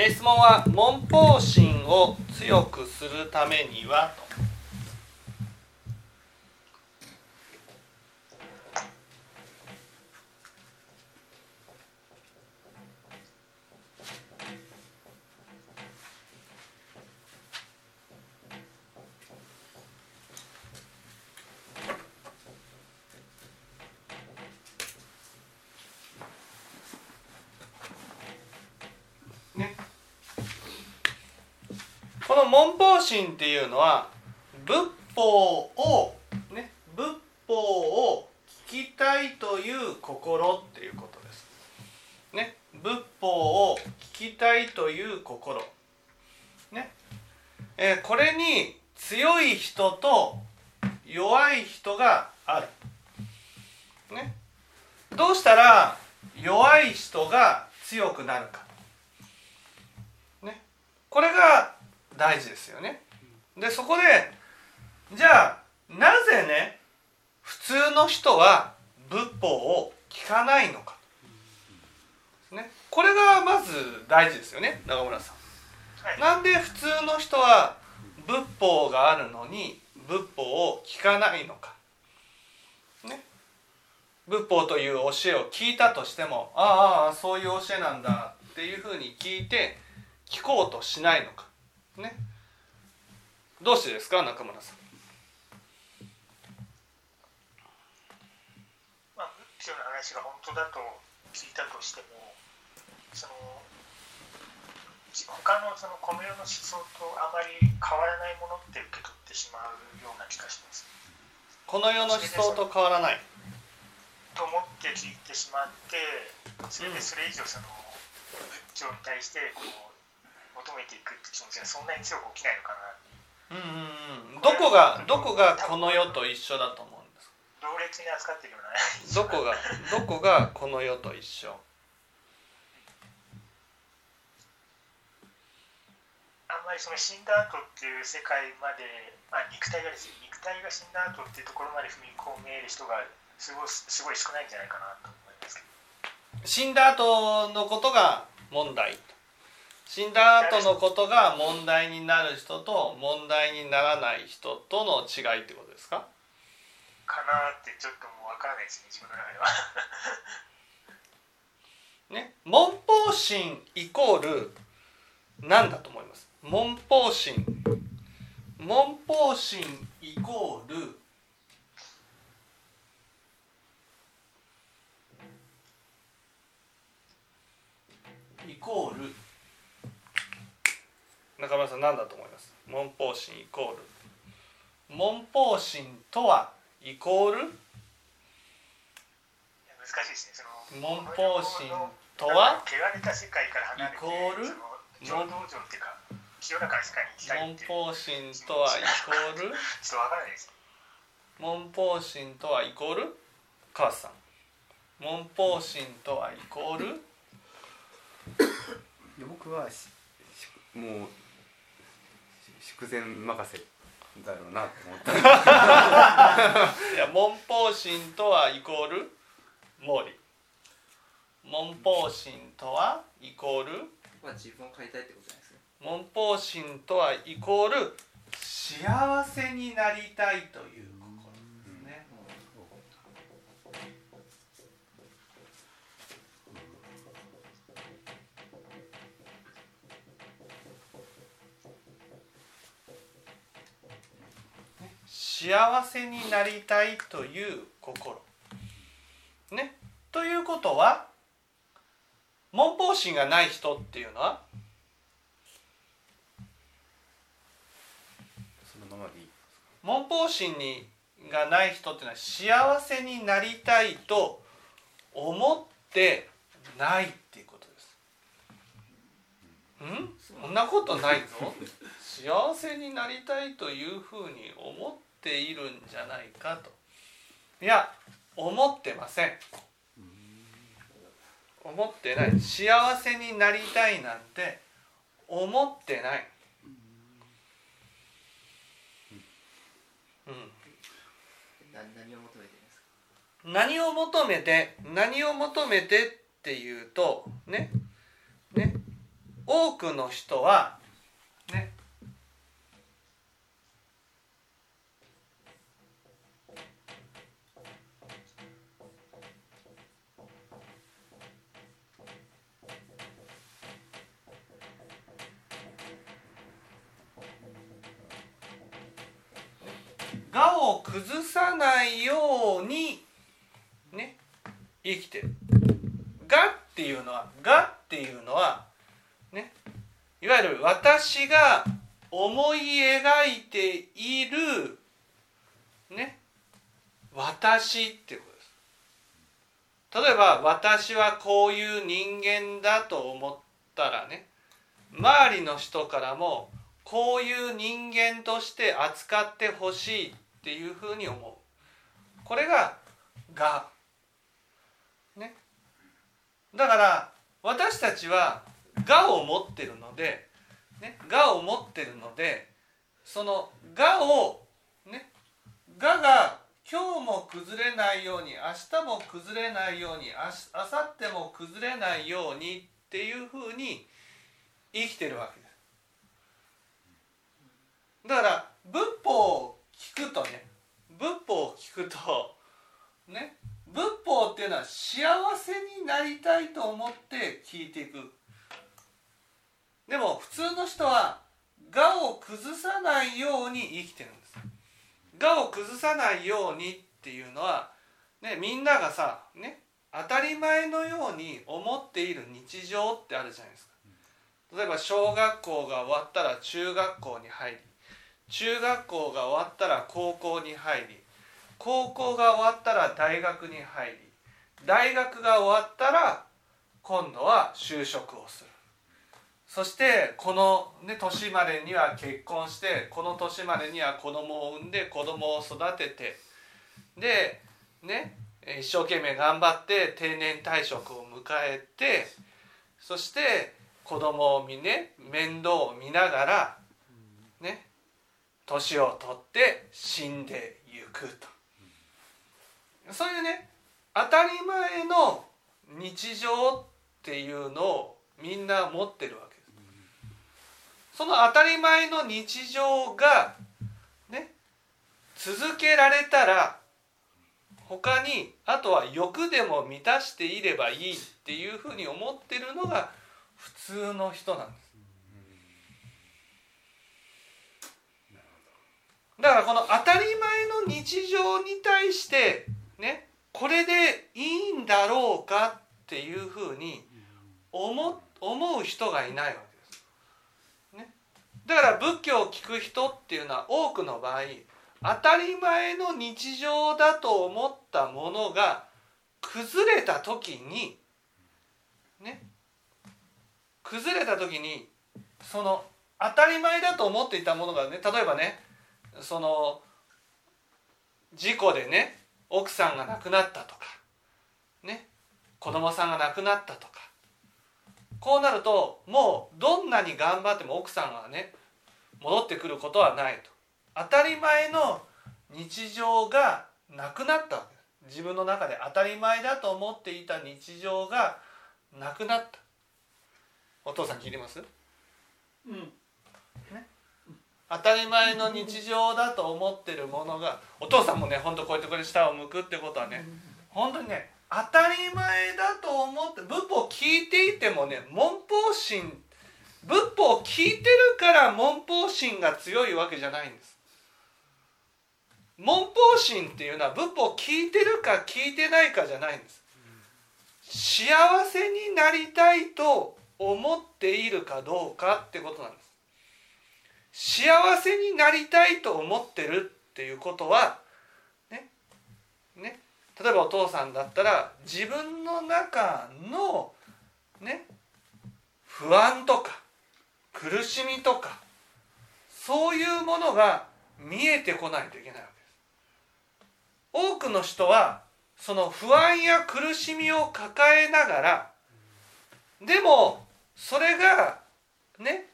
え質問は文法心を強くするためにはとねこの文法心っていうのは仏法をね仏法を聞きたいという心っていうことです。ね仏法を聞きたいという心。ね、えーこれに強い人と弱い人がある。ね、どうしたら弱い人が強くなるか。ね、これが大事ですよね。でそこでじゃあなぜね普通の人は仏法を聞かないのか、ね、これがまず大事ですよね中村さん。はいなんで普通の人は仏法があるのに仏法を聞かないのか。ね、仏法という教えを聞いたとしてもああああそういう教えなんだっていうふうに聞いて聞こうとしないのか。ね、どうしてですか中村さん？まあ、仏教の話が本当だと聞いたとしてもその他のそのこの世の思想とあまり変わらないものって受け取ってしまうような気がします。この世の思想と変わらない。と思って聞いてしまってそれでそれ以上その仏教に対してこう求めていくって気持ちがそんなに強く起きないのかなうんうんうん。どこがどこがこの世と一緒だと思うんですか？同列に扱ってるようなどこが どこがこの世と一緒？あんまりその死んだ後っていう世界まで、まあ、肉体がですよ肉体が死んだ後っていうところまで踏み込める人がすごいすごい少ないんじゃないかなと思いますけど死んだ後のことが問題？死んだ後のことが問題になる人と問題にならない人との違いってことですか？かなってちょっともうわからないですね自分の中では。ね文法心イコール何だと思います？文法心。文法心イコールイコール中村さん何だと思います？文法心イコール。文法心とはイコール？難しいですね。その文法心とは？汚れた世界から離れてイコール？浄土場っていうか清らかな世界に行きたい文っていう。法心とはイコール？ちょっとわからないです。文法心とはイコール？川瀬さん。文法心とはイコール？いや僕はもう筑前任せだろうなと思ったいや文法心とはイコール毛利文法心とはイコールまあ自分を変えたいってことじゃないですか文法心とはイコール幸せになりたいという幸せになりたいという心ねということは文法心がない人っていうのはそのままでいい文法心にがない人っていうのは幸せになりたいと思ってないっていうことです。ん？そんなことないぞ。幸せになりたいというふうに思っているんじゃないかと。いや思ってません。思ってない。幸せになりたいなんて思ってない。うん。何を求めて何を求めてっていうとねね多くの人は我を崩さないようにね生きてる。我っていうのは我っていうのはねいわゆる私が思い描いているね私っていうことです。例えば私はこういう人間だと思ったらね周りの人からもこういう人間として扱ってほしい。っていうふうに思う。これが我ね。だから私たちは我を持ってるので、ね、我を持ってるのでその我をね。我が今日も崩れないように明日も崩れないようにあし明後日も崩れないようにっていうふうに生きてるわけです。だから仏法聞くとね仏法を聞くとね仏法っていうのは幸せになりたいと思って聞いていく。でも普通の人は我を崩さないように生きてるんです。我を崩さないようにっていうのは、ね、みんながさ、ね、当たり前のように思っている日常ってあるじゃないですか。例えば小学校が終わったら中学校に入り中学校が終わったら高校に入り高校が終わったら大学に入り大学が終わったら今度は就職をする。そしてこの、ね、年までには結婚してこの年までには子供を産んで子供を育ててでね一生懸命頑張って定年退職を迎えてそして子供を見ね面倒を見ながらね年を取って死んでゆくと。そういうね当たり前の日常っていうのをみんな持ってるわけです。その当たり前の日常がね続けられたら他にあとは欲でも満たしていればいいっていうふうに思ってるのが普通の人なんです。だからこの当たり前の日常に対してねこれでいいんだろうかっていうふうに思思う人がいないわけです。ね、だから仏教を聞く人っていうのは多くの場合当たり前の日常だと思ったものが崩れた時にね崩れた時にその当たり前だと思っていたものがね例えばねその事故でね奥さんが亡くなったとかね子供さんが亡くなったとかこうなるともうどんなに頑張っても奥さんがね戻ってくることはないと。当たり前の日常がなくなったわけ。自分の中で当たり前だと思っていた日常がなくなった。お父さん聞いてます？うん当たり前の日常だと思ってるものがお父さんもねほんとこうやってこれ下を向くってことはね本当にね当たり前だと思って仏法を聞いていてもね文法心仏法を聞いてるから文法心が強いわけじゃないんです。文法心っていうのは仏法を聞いてるか聞いてないかじゃないんです。幸せになりたいと思っているかどうかってことなんです幸せになりたいと思ってるっていうことはねね例えばお父さんだったら自分の中のね不安とか苦しみとかそういうものが見えてこないといけないわけです。多くの人はその不安や苦しみを抱えながらでもそれがね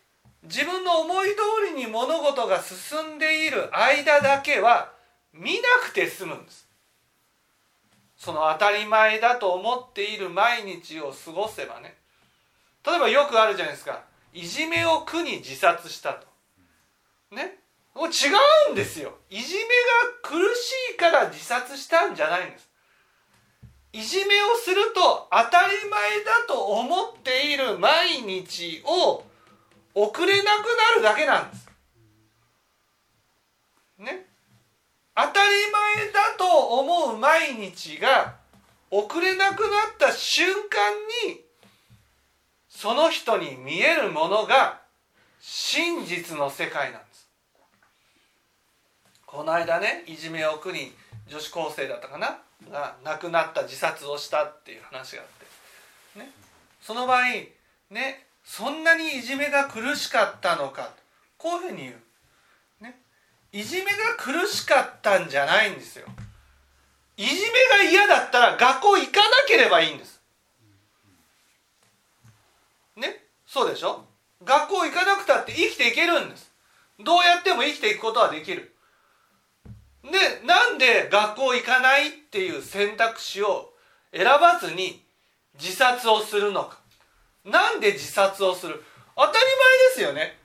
自分の思い通りに物事が進んでいる間だけは見なくて済むんです。その当たり前だと思っている毎日を過ごせばね。例えばよくあるじゃないですか。いじめを苦に自殺したと。ね。もう違うんですよ。いじめが苦しいから自殺したんじゃないんです。いじめをすると当たり前だと思っている毎日を送れなくなるだけなんです。ね。当たり前だと思う毎日が送れなくなった瞬間にその人に見えるものが真実の世界なんです。この間ねいじめを苦に女子高生だったかな？が亡くなった自殺をしたっていう話があって。ね。その場合ねそんなにいじめが苦しかったのか。こういうふうに言う。ね。いじめが苦しかったんじゃないんですよ。いじめが嫌だったら学校行かなければいいんです。ね。そうでしょ？学校行かなくたって生きていけるんです。どうやっても生きていくことはできる。でなんで学校行かないっていう選択肢を選ばずに自殺をするのか。なんで自殺をする？当たり前ですよね。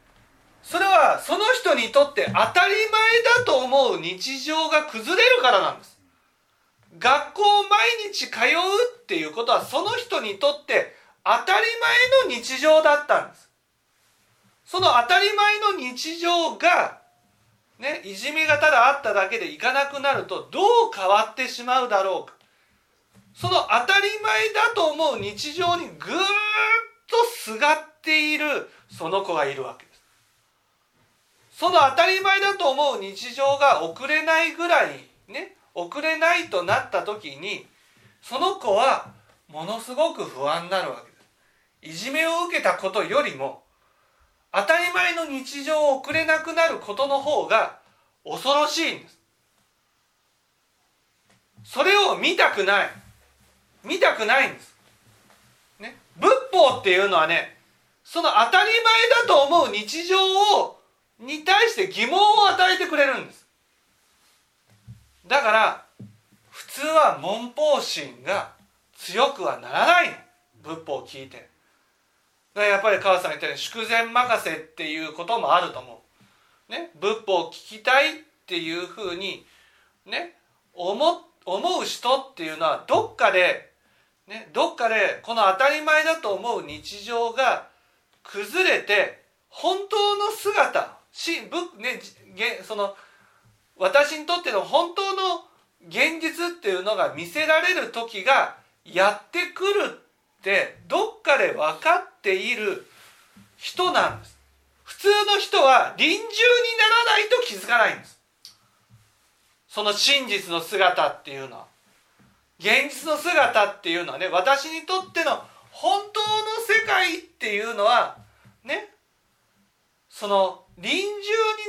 それはその人にとって当たり前だと思う日常が崩れるからなんです。学校を毎日通うっていうことはその人にとって当たり前の日常だったんです。その当たり前の日常がねいじめがただあっただけでいかなくなるとどう変わってしまうだろうか。その当たり前だと思う日常にぐーっとすがっているその子がいるわけです。その当たり前だと思う日常が送れないぐらいね送れないとなった時にその子はものすごく不安になるわけです。いじめを受けたことよりも当たり前の日常を送れなくなることの方が恐ろしいんです。それを見たくない。見たくないんです、仏法っていうのはねその当たり前だと思う日常をに対して疑問を与えてくれるんです。だから普通は文法心が強くはならない仏法を聞いて。やっぱり川さん言ったように祝前任せっていうこともあると思う、ね、仏法を聞きたいっていうふうにね思思う人っていうのはどっかで、ね、どっかでこの当たり前だと思う日常が崩れて本当の姿しぶ、ね、その私にとっての本当の現実っていうのが見せられる時がやってくるってどっかで分かっている人なんです。普通の人は臨終にならないと気づかないんです。その真実の姿っていうのは。現実の姿っていうのはね私にとっての本当の世界っていうのはねその臨終に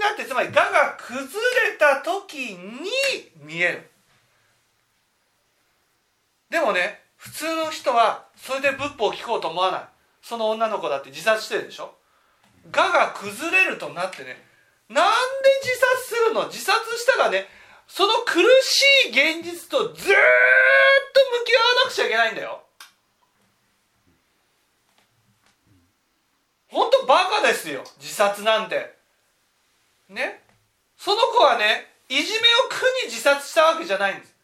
なってつまり我が崩れた時に見える。でもね普通の人はそれで仏法を聞こうと思わない。その女の子だって自殺してるでしょ。我が崩れるとなってねなんで自殺するの？自殺したらねその苦しい現実とずっと向き合わなくちゃいけないんだよ。本当バカですよ。自殺なんて。ね？その子はねいじめを苦に自殺したわけじゃないんです。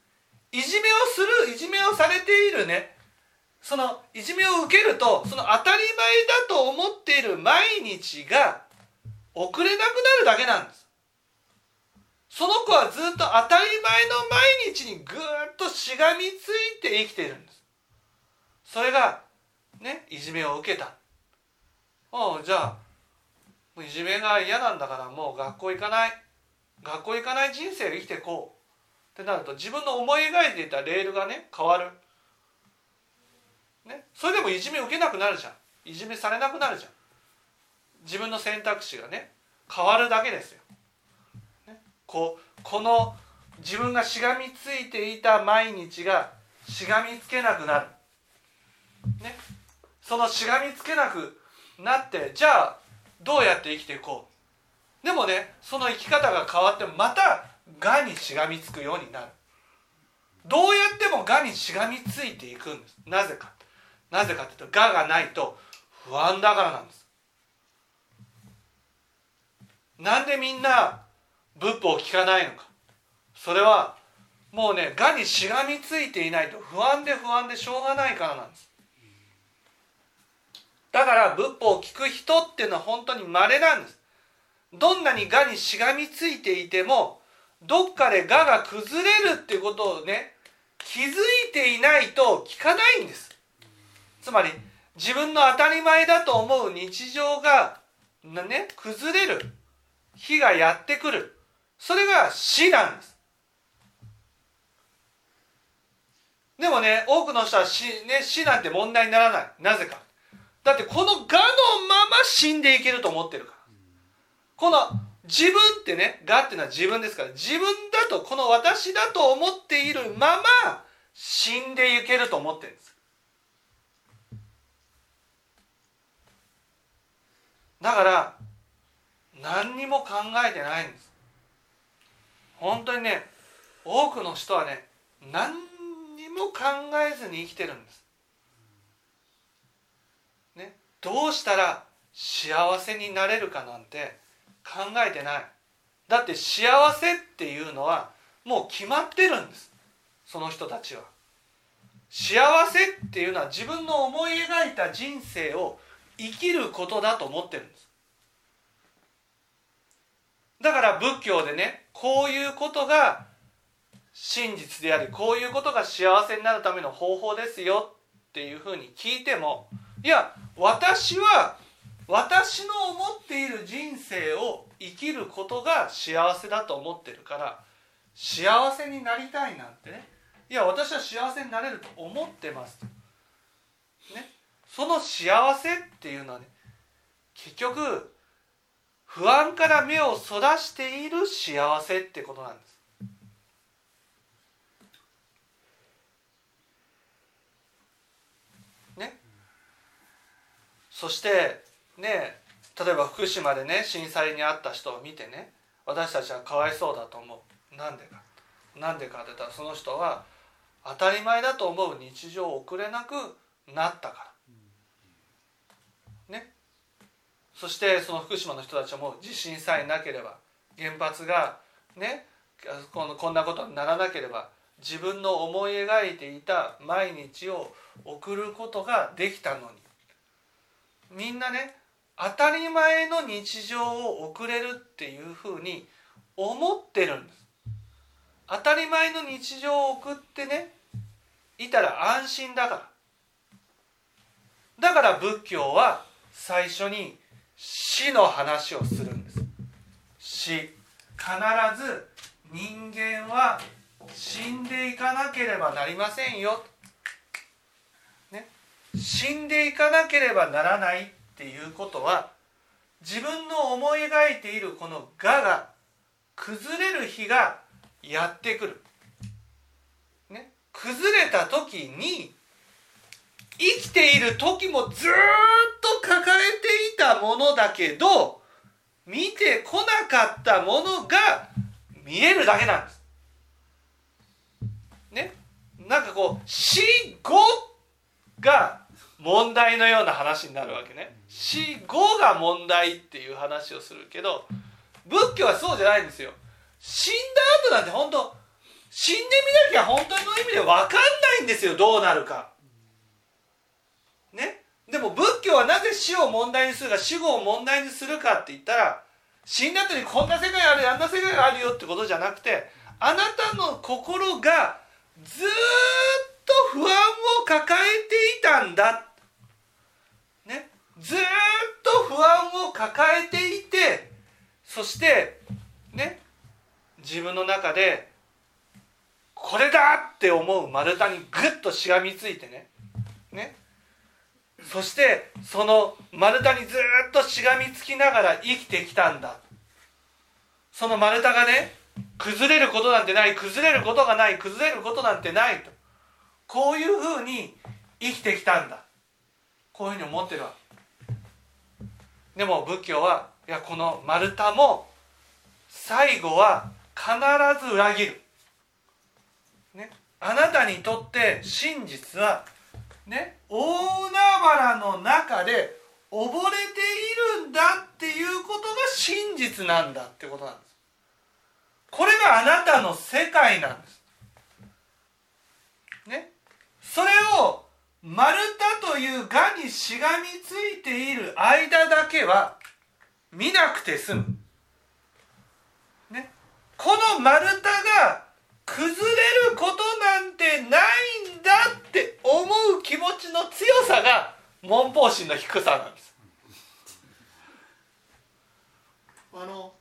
いじめをするいじめをされているね。そのいじめを受けるとその当たり前だと思っている毎日が遅れなくなるだけなんです。その子はずっと当たり前の毎日にぐーっとしがみついて生きているんです。それがねいじめを受けた。ああじゃあいじめが嫌なんだからもう学校行かない。学校行かない人生を生きていこう。ってなると自分の思い描いていたレールがね変わる、ね、それでもいじめ受けなくなるじゃん。いじめされなくなるじゃん。自分の選択肢がね変わるだけですよ、ここの自分がしがみついていた毎日がしがみつけなくなる、ね、そのしがみつけなくなってじゃあどうやって生きていこう？でもねその生き方が変わってまたがにしがみつくようになる。どうやってもがにしがみついていくんです。なぜか。なぜかというとががないと不安だからなんです。なんでみんな仏法を聞かないのか。それはもうねがにしがみついていないと不安で不安でしょうがないからなんです。だから仏法を聞く人っていうのは本当に稀なんです。どんなにがにしがみついていてもどっかでがが崩れるっていうことをね気づいていないと聞かないんです。つまり自分の当たり前だと思う日常がね崩れる。日がやってくる。それが死なんです。でもね多くの人は死,、ね、死なんて問題にならない。なぜか。だってこの我のまま死んでいけると思ってるから。この自分ってね我っていうのは自分ですから。自分だとこの私だと思っているまま死んでいけると思ってるんです。だから何にも考えてないんです。本当にね多くの人はね何にも考えずに生きてるんです、ね、どうしたら幸せになれるかなんて考えてない。だって幸せっていうのはもう決まってるんです。その人たちは。幸せっていうのは自分の思い描いた人生を生きることだと思ってるんです。だから仏教でねこういうことが真実でありこういうことが幸せになるための方法ですよっていうふうに聞いてもいや私は私の思っている人生を生きることが幸せだと思ってるから幸せになりたいなんてねいや私は幸せになれると思ってますね。その幸せっていうのはね結局不安から目をそらしている幸せってことなんです。ね。そしてね例えば福島でね震災に遭った人を見てね私たちはかわいそうだと思う。なんでか。なんでかって言ったらその人は当たり前だと思う日常を送れなくなったからねそしてその福島の人たちはもう地震さえなければ原発がねこのこんなことにならなければ自分の思い描いていた毎日を送ることができたのに。みんなね当たり前の日常を送れるっていうふうに思ってるんです。当たり前の日常を送ってねいたら安心だから。だから仏教は最初に死の話をするんです。死必ず人間は死んでいかなければなりませんよ、ね、死んでいかなければならないっていうことは自分の思い描いているこの我が崩れる日がやってくる、ね、崩れた時に生きている時もずっと抱えていたものだけど見てこなかったものが見えるだけなんです。ね、なんかこう死後が問題のような話になるわけね。死後が問題っていう話をするけど仏教はそうじゃないんですよ。死んだ後なんて本当死んでみなきゃ本当の意味で分かんないんですよ。どうなるか。でも仏教はなぜ死を問題にするか死後を問題にするかって言ったら死んだ後にこんな世界あるあんな世界があるよってことじゃなくてあなたの心がずっと不安を抱えていたんだ。ね。ずっと不安を抱えていてそしてね。自分の中でこれだって思う丸太にグッとしがみついてね。ね。そしてその丸太にずっとしがみつきながら生きてきたんだ。その丸太がね崩れることなんてない崩れることがない崩れることなんてないと。こういうふうに生きてきたんだ。こういうふうに思ってるわでも仏教はいやこの丸太も最後は必ず裏切る、ね、あなたにとって真実はね大海原の中で溺れているんだっていうことが真実なんだってことなんです。これがあなたの世界なんです。ねそれを丸太という蛾にしがみついている間だけは見なくて済む、ね、この丸太が崩れることなんてないんだって思う気持ちの強さが文法心の低さなんです。あの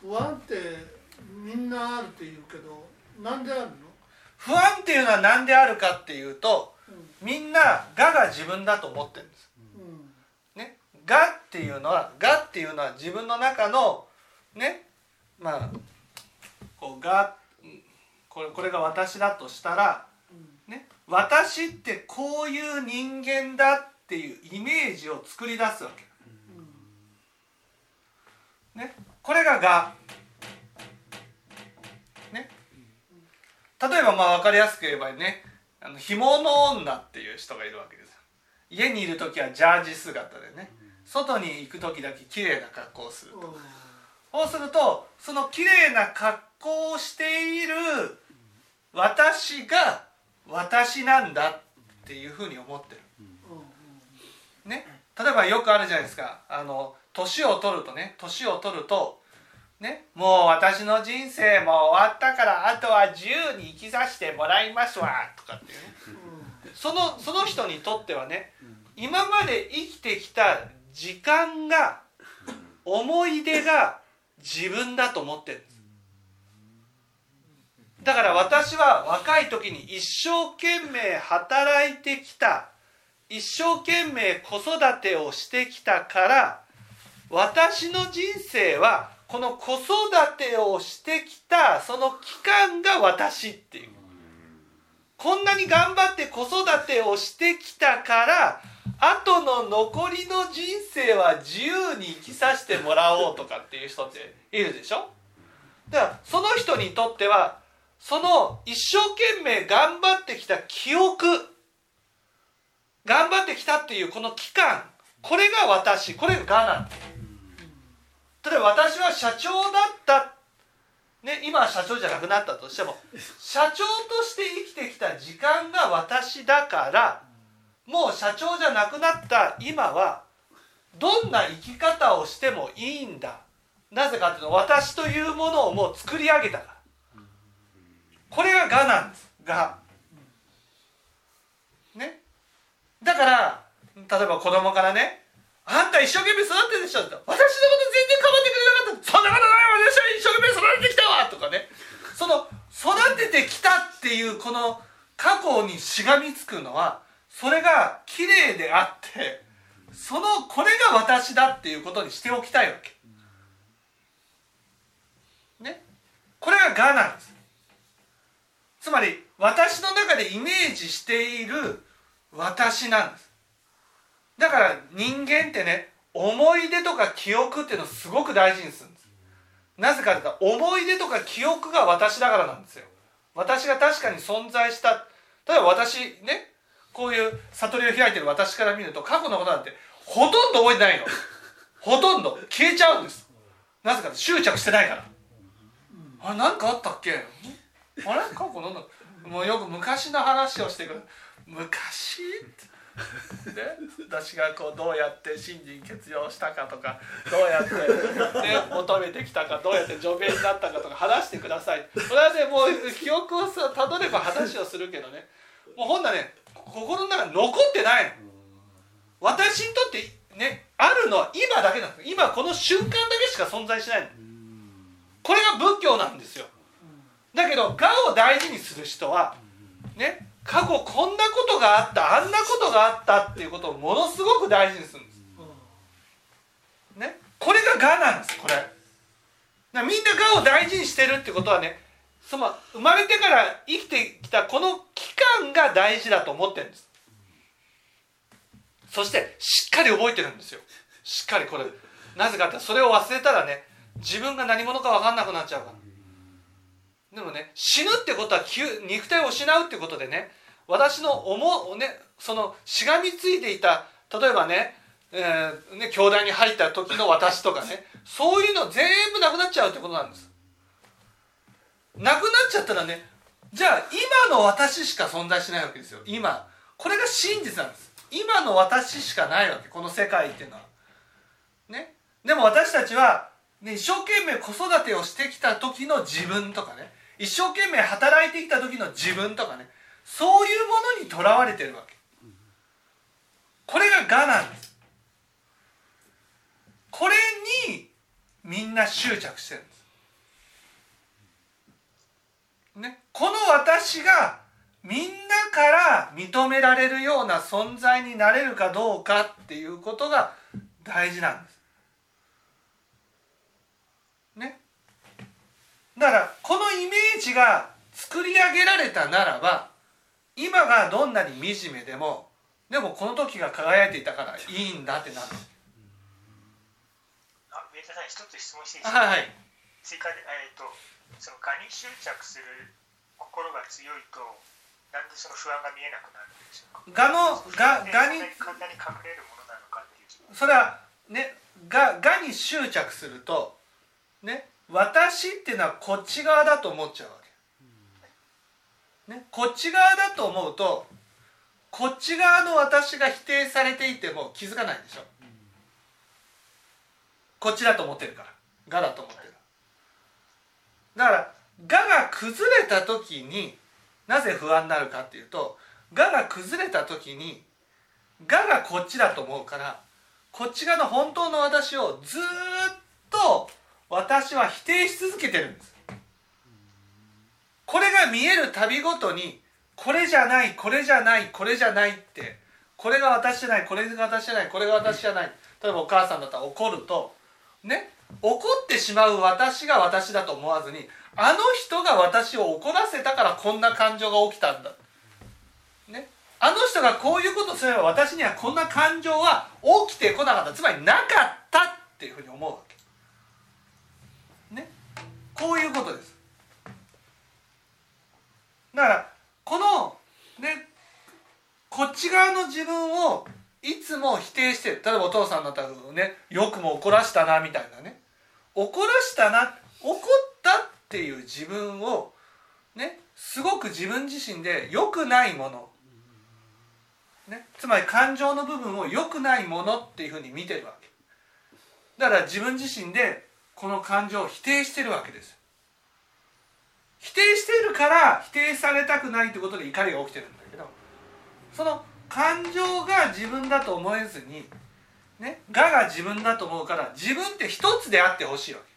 不安ってみんなあるって言うけどなんであるの、不安っていうのは何であるかっていうとみんな「が」が自分だと思ってるんです。うん。ね、がっていうのはがっていうのは自分の中のねまあこうがこれこれが私だとしたら、ね、私ってこういう人間だっていうイメージを作り出すわけ。ね、これがが。ね、例えばまあ分かりやすく言えばねあの紐の女っていう人がいるわけですよ。家にいる時はジャージ姿でね外に行く時だけ綺麗な格好をすると。そうするとその綺麗な格好をしている私が私なんだっていうふうに思ってる。ね？例えばよくあるじゃないですか。あの年を取るとね。年を取るとね？もう私の人生も終わったからあとは自由に生きさせてもらいますわとかっていうね。そのその人にとってはね今まで生きてきた時間が思い出が自分だと思ってる。んですだから私は若い時に一生懸命働いてきた一生懸命子育てをしてきたから私の人生はこの子育てをしてきたその期間が私っていう。こんなに頑張って子育てをしてきたから後の残りの人生は自由に生きさせてもらおうとかっていう人っているでしょ？だからその人にとってはその一生懸命頑張ってきた記憶頑張ってきたっていうこの期間これが私これが我なんで例えば私は社長だった、ね、今は社長じゃなくなったとしても社長として生きてきた時間が私だからもう社長じゃなくなった今はどんな生き方をしてもいいんだ。なぜかっていうと私というものをもう作り上げたから。これが我なんです我ね。だから例えば子供からねあんた一生懸命育ってでしょって私のこと全然構ってくれなかったそんなことない私は一生懸命育ててきたわとかね。その育ててきたっていうこの過去にしがみつくのはそれが綺麗であってそのこれが私だっていうことにしておきたいわけ。ね。これが我なんですつまり私の中でイメージしている私なんです。だから人間ってね思い出とか記憶っていうのをすごく大事にするんです。なぜかというと思い出とか記憶が私だからなんですよ。私が確かに存在した例えば私ねこういう悟りを開いてる私から見ると過去のことなんてほとんど覚えてないの。ほとんど。消えちゃうんです。なぜかって執着してないから。あれ何かあったっけ？あれ？過去なんだもうよく昔の話をしてくる。昔？っ てね、私がこうどうやって信心欠如したかとかどうやって、ね、求めてきたかどうやって助言になったかとか話してください。これはねもう記憶をさたどれば話をするけどね。もうほんなね心の中に残ってない私にとってねあるのは今だけなんです。今この瞬間だけしか存在しないの。これが仏教なんですよ。だけど我を大事にする人はね過去こんなことがあったあんなことがあったっていうことをものすごく大事にするんです。ねこれが我なんですこれ。だみんな我を大事にしてるってことはねその生まれてから生きてきたこの期間が大事だと思ってるんです。そしてしっかり覚えてるんですよ。しっかりこれなぜかってそれを忘れたらね自分が何者か分かんなくなっちゃうから。でもね死ぬってことは肉体を失うってことでね私の思うねそのしがみついていた例えばね、えーね、教団に入った時の私とかねそういうの全部なくなっちゃうってことなんです。なくなっちゃったらねじゃあ今の私しか存在しないわけですよ。今。これが真実なんです。今の私しかないわけこの世界っていうのは。ね。でも私たちは、ね、一生懸命子育てをしてきた時の自分とかね一生懸命働いてきた時の自分とかねそういうものにとらわれてるわけ。これが我なんです。これにみんな執着してるんです。ね、この私がみんなから認められるような存在になれるかどうかっていうことが大事なんです。ね。だからこのイメージが作り上げられたならば今がどんなに惨めでもでもこの時が輝いていたからいいんだってなる。あ上田さん一つ質問していいですか、はいはい。追加で、えー、とその我に執着する心が強いとなんでその不安が見えなくなるんでしょうか？我のがで我にそんなに簡単に隠れるものなのかっていうそれはねががに執着するとね私っていうのはこっち側だと思っちゃうわけ、ね、こっち側だと思うとこっち側の私が否定されていても気づかないでしょ。こっちだと思ってるから。がだと思ってるだからがが崩れた時になぜ不安になるかっていうとがが崩れた時にががこっちだと思うからこっち側の本当の私をずっと私は否定し続けてるんです。これが見えるたびごとにこれじゃないこれじゃないこれじゃないってこれが私じゃないこれが私じゃないこれが私じゃない例えばお母さんだったら怒るとね怒ってしまう私が私だと思わずにあの人が私を怒らせたからこんな感情が起きたんだ。ねあの人がこういうことすれば私にはこんな感情は起きてこなかった。つまりなかったっていうふうに思うわけ。こういうことです。だからこのねこっち側の自分をいつも否定して例えばお父さんだったらねよくも怒らしたなみたいなね。怒らしたな怒ったっていう自分をねすごく自分自身で良くないもの。ね、つまり感情の部分を良くないものっていうふうに見てるわけ。だから自分自身でこの感情を否定してるわけです。否定しているから否定されたくないってことで怒りが起きてるんだけどその感情が自分だと思えずにねがが自分だと思うから自分って一つであってほしいわけ。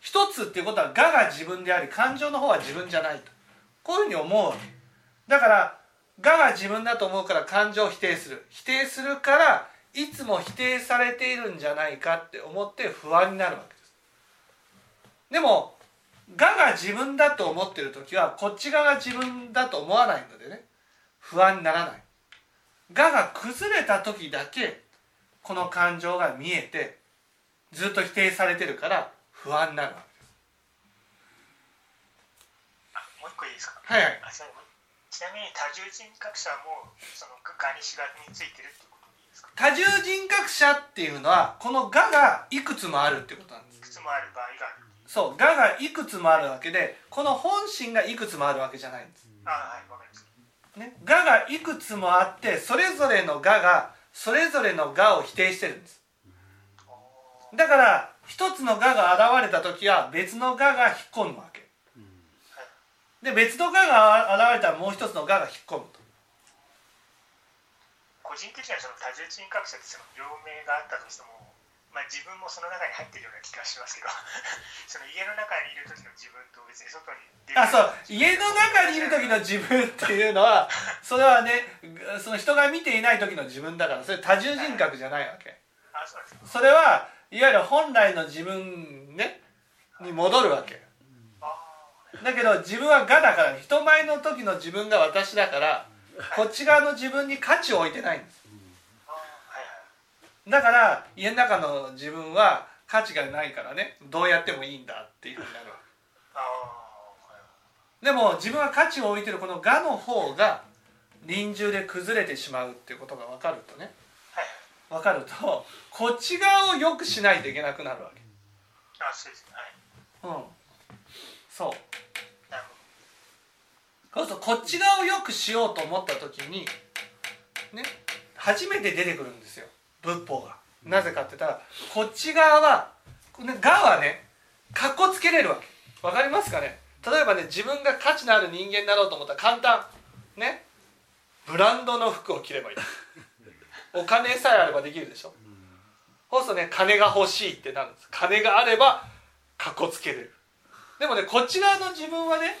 一つっていうことはがが自分であり感情の方は自分じゃないと。こういうふうに思うわけ。だからがが自分だと思うから感情を否定する。否定するからいつも否定されているんじゃないかって思って不安になるわけです。でもがが自分だと思ってる時はこっち側が自分だと思わないのでね。不安にならない。がが崩れた時だけこの感情が見えてずっと否定されてるから不安になるわけです。あもう一個いいですか？はいはい。ちなみに多重人格者もそのガニシガについてるって多重人格者っていうのはこの「が」がいくつもあるっていうことなんです。いくつもある場合がある。そう「が」がいくつもあるわけでこの本心がいくつもあるわけじゃないんです。あはいわかりましたね、ががいくつもあってそれぞれのががそれぞれのがを否定してるんです。だから一つのがが現れた時は別のがが引っ込むわけ。で別のがが現れたらもう一つのがが引っ込むと個人的にはその多重人格者ってその両名があったとしても、まあ、自分もその中に入ってるような気がしますけど その家の中にいる時の自分と別に外に出るあそう。家の中にいる時の自分っていうのは それはねその人が見ていない時の自分だからそれ多重人格じゃないわけ。あそうです。かそれはいわゆる本来の自分ねに戻るわけ。あだけど自分は「が」だから人前の時の自分が私だからこっち側の自分に価値を置いてないんです。だから家の中の自分は価値がないからねどうやってもいいんだっていうふうになる。でも自分は価値を置いてるこの「が」の方が臨終で崩れてしまうっていうことが分かるとねはい分かるとこっち側を良くしないといけなくなるわけ。あそうですね。はい。うん、そうそうするとこっち側を良くしようと思った時にね初めて出てくるんですよ。仏法が。なぜかって言ったらこっち側は「ね、が」はねかっこつけれるわけ。わかりますかね？例えばね自分が価値のある人間になろうと思ったら簡単。ね？ブランドの服を着ればいい。お金さえあればできるでしょ？そうするとね金が欲しいってなるんです。金があればかっこつけれる。でもねこっち側の自分はね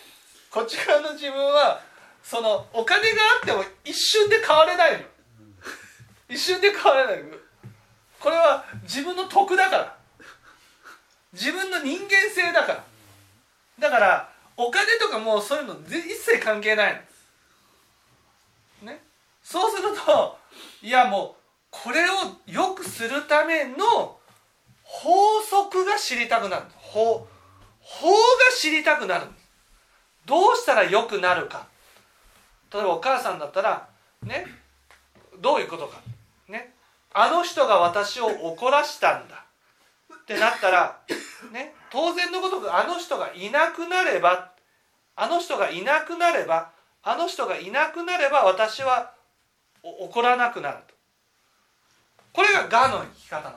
こっち側の自分はそのお金があっても一瞬で変われないの。一瞬で変われないの。これは自分の得だから。自分の人間性だから。だからお金とかもうそういうの一切関係ないの。ね。そうするといやもうこれを良くするための法則が知りたくなる。法法が知りたくなるんですどうしたら良くなるか。例えばお母さんだったらねどういうことか。ねあの人が私を怒らしたんだ。ってなったらね当然のごとくあの人がいなくなればあの人がいなくなればあの人がいなくなれば私は怒らなくなると。これが我の生き方なわ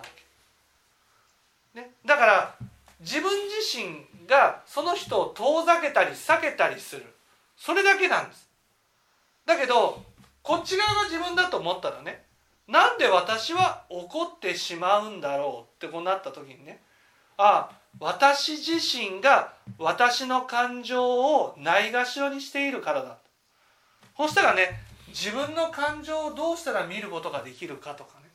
け、ね、だから自分自身がその人を遠ざけたり避けたりする。それだけなんです。だけどこっち側が自分だと思ったらねなんで私は怒ってしまうんだろうってこうなった時にねああ私自身が私の感情をないがしろにしているからだ。そしたらね自分の感情をどうしたら見ることができるかとかね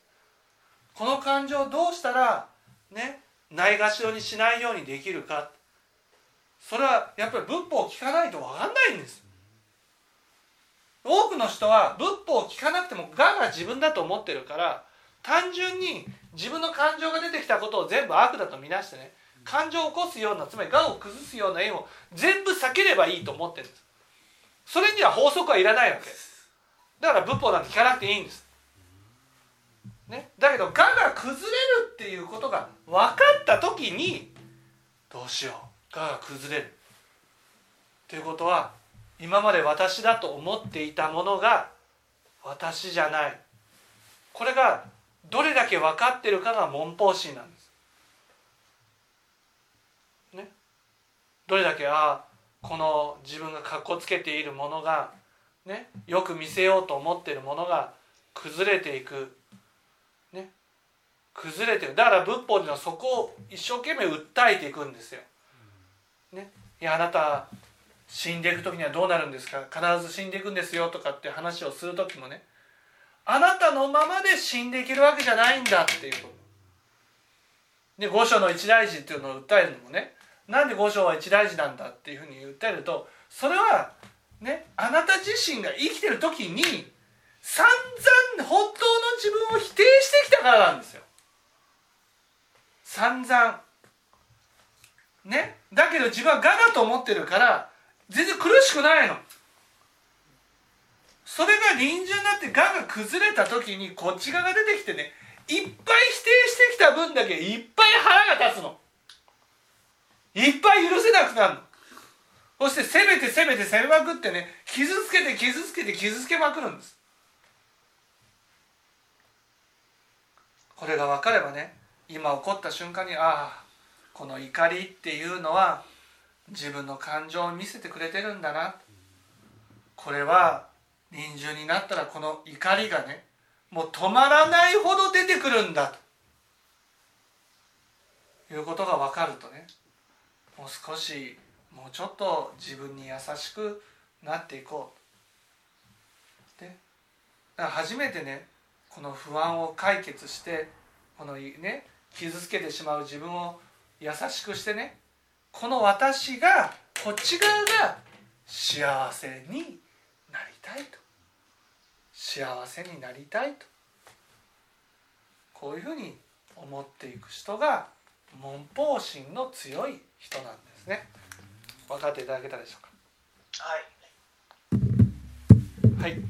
この感情をどうしたらねないがしろにしないようにできるかそれはやっぱり仏法を聞かないと分かんないんです。多くの人は仏法を聞かなくても我が自分だと思ってるから単純に自分の感情が出てきたことを全部悪だと見なしてね感情を起こすようなつまり我を崩すような縁を全部避ければいいと思ってるんです。それには法則はいらないわけ。ですだから仏法なんて聞かなくていいんです。ね、だけど我が崩れるっていうことが分かった時にどうしよう。が崩れる。っていうことは今まで私だと思っていたものが私じゃない。これがどれだけ分かってるかが文法心なんです。ね、どれだけああこの自分がかっこつけているものが、ね、よく見せようと思ってるものが崩れていく。ね。崩れてるだから仏法ではそこを一生懸命訴えていくんですよ。ね、いやあなた死んでいく時にはどうなるんですか？必ず死んでいくんですよとかって話をする時もね。あなたのままで死んでいけるわけじゃないんだっていう。で五章の一大事っていうのを訴えるのもね。なんで五章は一大事なんだっていうふうに訴えるとそれはねあなた自身が生きてる時に散々本当の自分を否定してきたからなんですよ。散々。ね。だけど自分は我だと思ってるから全然苦しくないの。それが臨終になって我が崩れた時にこっち側が出てきてねいっぱい否定してきた分だけいっぱい腹が立つの。いっぱい許せなくなるの。そして攻めて攻めて攻めまくってね傷つけて傷つけて傷つけまくるんです。これが分かればね今起こった瞬間にああこの怒りっていうのは自分の感情を見せてくれてるんだな。これは臨終になったらこの怒りがねもう止まらないほど出てくるんだ。ということが分かるとねもう少しもうちょっと自分に優しくなっていこう。で初めてねこの不安を解決してこのね傷つけてしまう自分を優しくしてねこの私がこっち側が幸せになりたいと。幸せになりたいと。こういうふうに思っていく人が文法心の強い人なんですね。分かっていただけたでしょうか？はい。はい。